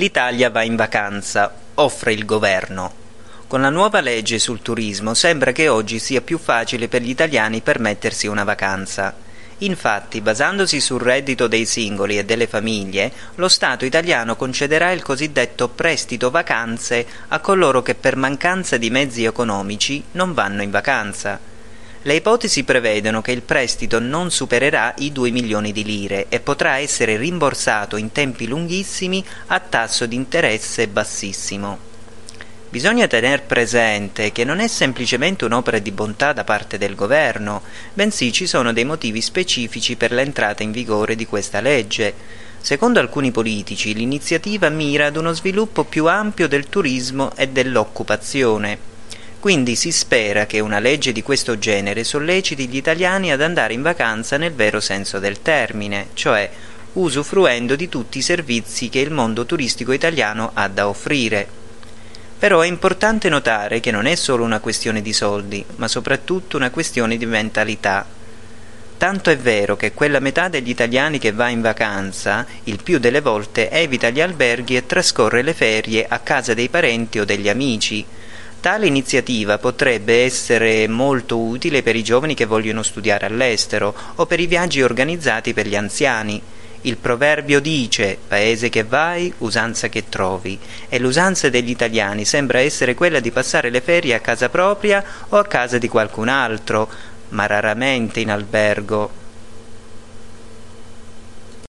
L'Italia va in vacanza, offre il governo. Con la nuova legge sul turismo sembra che oggi sia più facile per gli italiani permettersi una vacanza. Infatti, basandosi sul reddito dei singoli e delle famiglie, lo Stato italiano concederà il cosiddetto prestito vacanze a coloro che per mancanza di mezzi economici non vanno in vacanza. Le ipotesi prevedono che il prestito non supererà i 2 milioni di lire e potrà essere rimborsato in tempi lunghissimi a tasso di interesse bassissimo. Bisogna tener presente che non è semplicemente un'opera di bontà da parte del governo, bensì ci sono dei motivi specifici per l'entrata in vigore di questa legge. Secondo alcuni politici l'iniziativa mira ad uno sviluppo più ampio del turismo e dell'occupazione quindi si spera che una legge di questo genere solleciti gli italiani ad andare in vacanza nel vero senso del termine, cioè usufruendo di tutti i servizi che il mondo turistico italiano ha da offrire. Però è importante notare che non è solo una questione di soldi, ma soprattutto una questione di mentalità. Tanto è vero che quella metà degli italiani che va in vacanza, il più delle volte evita gli alberghi e trascorre le ferie a casa dei parenti o degli amici, Tale iniziativa potrebbe essere molto utile per i giovani che vogliono studiare all'estero o per i viaggi organizzati per gli anziani. Il proverbio dice paese che vai, usanza che trovi, e l'usanza degli italiani sembra essere quella di passare le ferie a casa propria o a casa di qualcun altro, ma raramente in albergo.